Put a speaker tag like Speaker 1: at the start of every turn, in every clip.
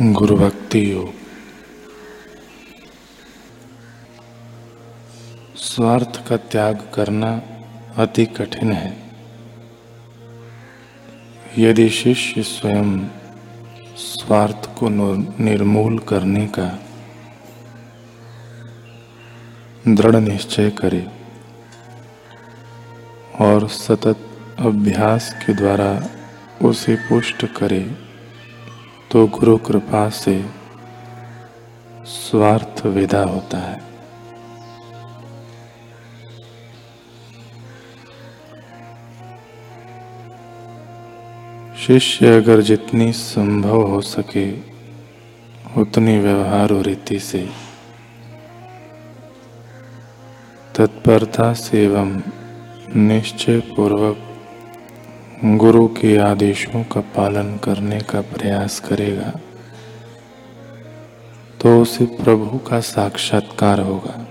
Speaker 1: गुरु भक्ति योग। स्वार्थ का त्याग करना अति कठिन है। यदि शिष्य स्वयं स्वार्थ को निर्मूल करने का दृढ़ निश्चय करे और सतत अभ्यास के द्वारा उसे पुष्ट करे तो गुरु कृपा से स्वार्थ विदा होता है। शिष्य अगर जितनी संभव हो सके, उतनी व्यवहार और रीति से। तत्परता से एवं निश्चय पूर्वक गुरु के आदेशों का पालन करने का प्रयास करेगा तो उसे प्रभु का साक्षात्कार होगा।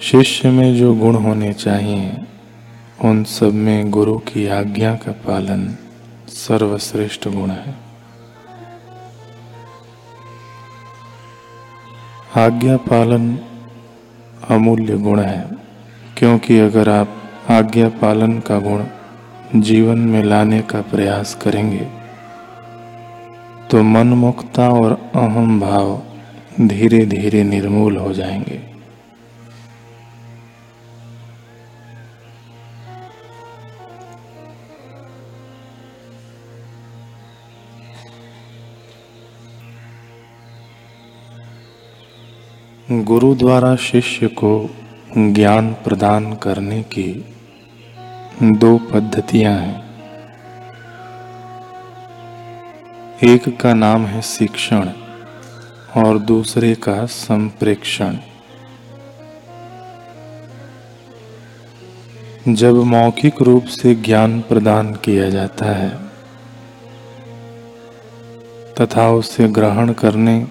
Speaker 1: शिष्य में जो गुण होने चाहिए, उन सब में गुरु की आज्ञा का पालन सर्वश्रेष्ठ गुण है। आज्ञा पालन अमूल्य गुण है, क्योंकि अगर आप आज्ञा पालन का गुण जीवन में लाने का प्रयास करेंगे तो मनमुक्ता और अहम भाव धीरे धीरे निर्मूल हो जाएँगे। गुरु द्वारा शिष्य को ज्ञान प्रदान करने की दो पद्धतियाँ हैं। एक का नाम है शिक्षण और दूसरे का संप्रेक्षण। जब मौखिक रूप से ज्ञान प्रदान किया जाता है तथा उसे ग्रहण करने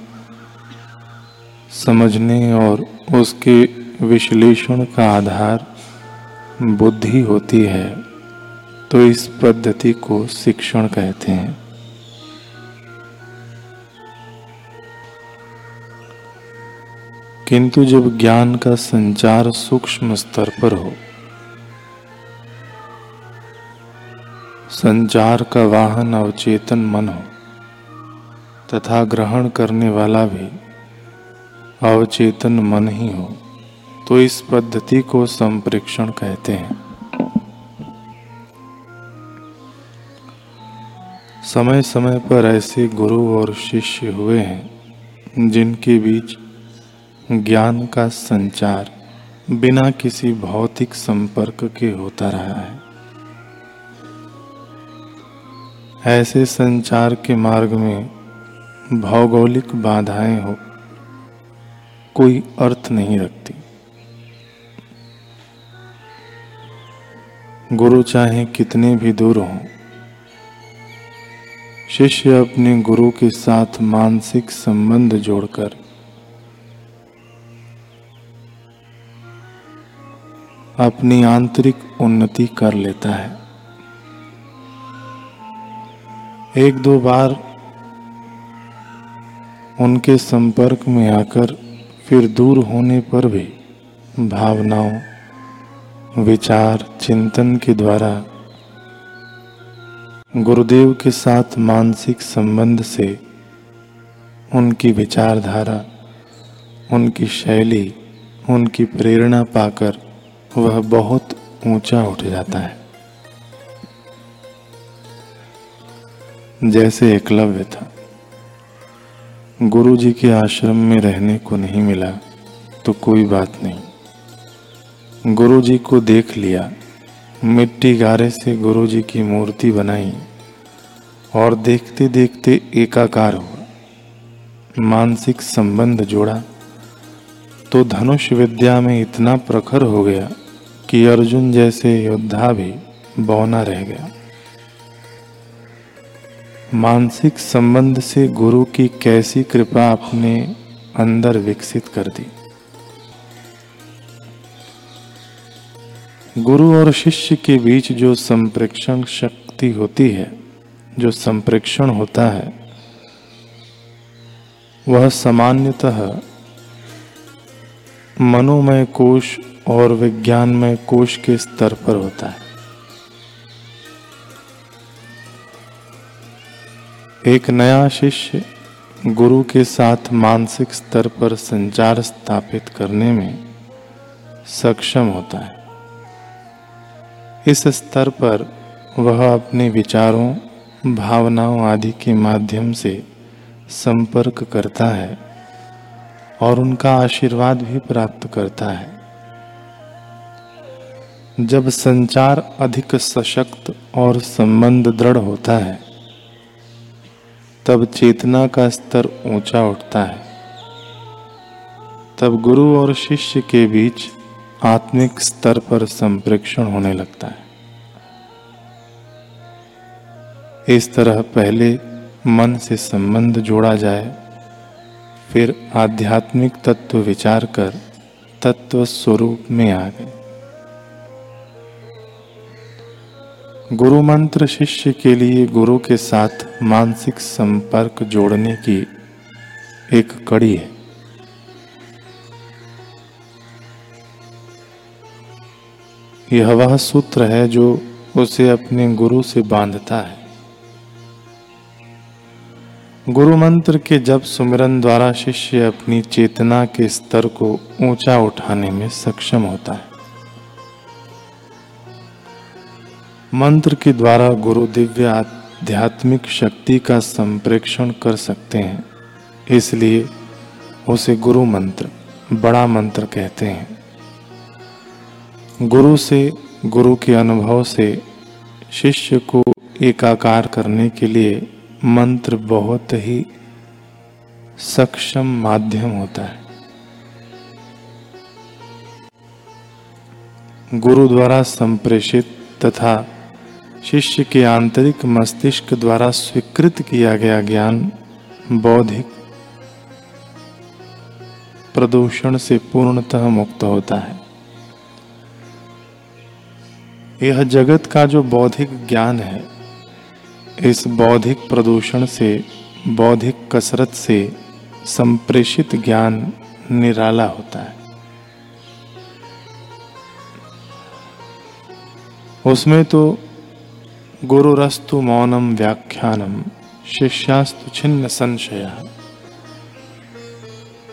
Speaker 1: समझने और उसके विश्लेषण का आधार बुद्धि होती है तो इस पद्धति को शिक्षण कहते हैं। किंतु जब ज्ञान का संचार सूक्ष्म स्तर पर हो, संचार का वाहन अवचेतन मन हो, तथा ग्रहण करने वाला भी अवचेतन मन ही हो तो इस पद्धति को संप्रेक्षण कहते हैं। समय समय पर ऐसे गुरु और शिष्य हुए हैं, जिनके बीच ज्ञान का संचार बिना किसी भौतिक संपर्क के होता रहा है। ऐसे संचार के मार्ग में भौगोलिक बाधाएँ हो कोई अर्थ नहीं रखती। गुरु चाहे कितने भी दूर हों, शिष्य अपने गुरु के साथ मानसिक संबंध जोड़कर अपनी आंतरिक उन्नति कर लेता है। एक दो बार उनके संपर्क में आकर फिर दूर होने पर भी भावनाओं, विचार, चिंतन के द्वारा गुरुदेव के साथ मानसिक संबंध से उनकी विचारधारा, उनकी शैली, उनकी प्रेरणा पाकर वह बहुत ऊँचा उठ जाता है। जैसे एकलव्य था। गुरु जी के आश्रम में रहने को नहीं मिला तो कोई बात नहीं। गुरु जी को देख लिया, मिट्टी गारे से गुरु जी की मूर्ति बनाई, और देखते देखते एकाकार हुआ। मानसिक संबंध जोड़ा तो धनुष विद्या में इतना प्रखर हो गया कि अर्जुन जैसे योद्धा भी बौना रह गया। मानसिक संबंध से गुरु की कैसी कृपा अपने अंदर विकसित कर दी? गुरु और शिष्य के बीच जो संप्रेक्षण शक्ति होती है, जो संप्रेक्षण होता है, वह सामान्यतः मनोमय कोश और विज्ञानमय कोश के स्तर पर होता है। एक नया शिष्य गुरु के साथ मानसिक स्तर पर संचार स्थापित करने में सक्षम होता है। इस स्तर पर वह अपने विचारों, भावनाओं आदि के माध्यम से संपर्क करता है और उनका आशीर्वाद भी प्राप्त करता है। जब संचार अधिक सशक्त और संबंध दृढ़ होता है तब चेतना का स्तर ऊँचा उठता है। तब गुरु और शिष्य के बीच आत्मिक स्तर पर संप्रेक्षण होने लगता है। इस तरह पहले मन से संबंध जोड़ा जाए, फिर आध्यात्मिक तत्व विचार कर तत्व स्वरूप में आ गए। गुरु मंत्र शिष्य के लिए गुरु के साथ मानसिक संपर्क जोड़ने की एक कड़ी है। यह वह सूत्र है जो उसे अपने गुरु से बांधता है। गुरु मंत्र के जब सुमिरन द्वारा शिष्य अपनी चेतना के स्तर को ऊँचा उठाने में सक्षम होता है। मंत्र के द्वारा गुरु दिव्य आध्यात्मिक शक्ति का संप्रेक्षण कर सकते हैं। इसलिए उसे गुरु मंत्र, बड़ा मंत्र कहते हैं। गुरु से, गुरु के अनुभव से शिष्य को एकाकार करने के लिए मंत्र बहुत ही सक्षम माध्यम होता है। गुरु द्वारा संप्रेषित तथा शिष्य के आंतरिक मस्तिष्क द्वारा स्वीकृत किया गया ज्ञान बौद्धिक प्रदूषण से पूर्णतः मुक्त होता है। यह जगत का जो बौद्धिक ज्ञान है, इस बौद्धिक प्रदूषण से, बौद्धिक कसरत से संप्रेषित ज्ञान निराला होता है। उसमें तो गुरु रस्तु मौनम व्याख्यानम शिष्यास्तु छिन्न संशय।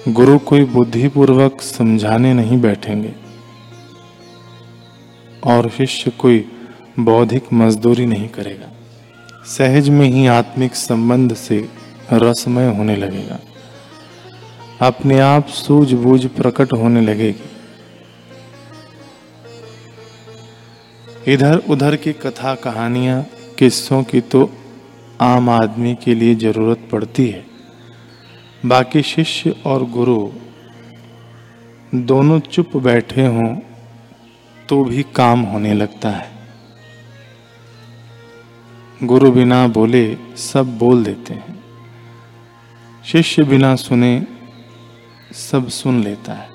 Speaker 1: गुरु कोई बुद्धिपूर्वक समझाने नहीं बैठेंगे। और शिष्य कोई बौद्धिक मजदूरी नहीं करेगा। सहज में ही आत्मिक संबंध से रसमय होने लगेगा। अपने आप सूझबूझ प्रकट होने लगेगी। इधर उधर की कथा कहानियाँ, किस्सों की तो आम आदमी के लिए ज़रूरत पड़ती है। बाकी शिष्य और गुरु दोनों चुप बैठे हों तो भी काम होने लगता है। गुरु बिना बोले सब बोल देते हैं। शिष्य बिना सुने सब सुन लेता है।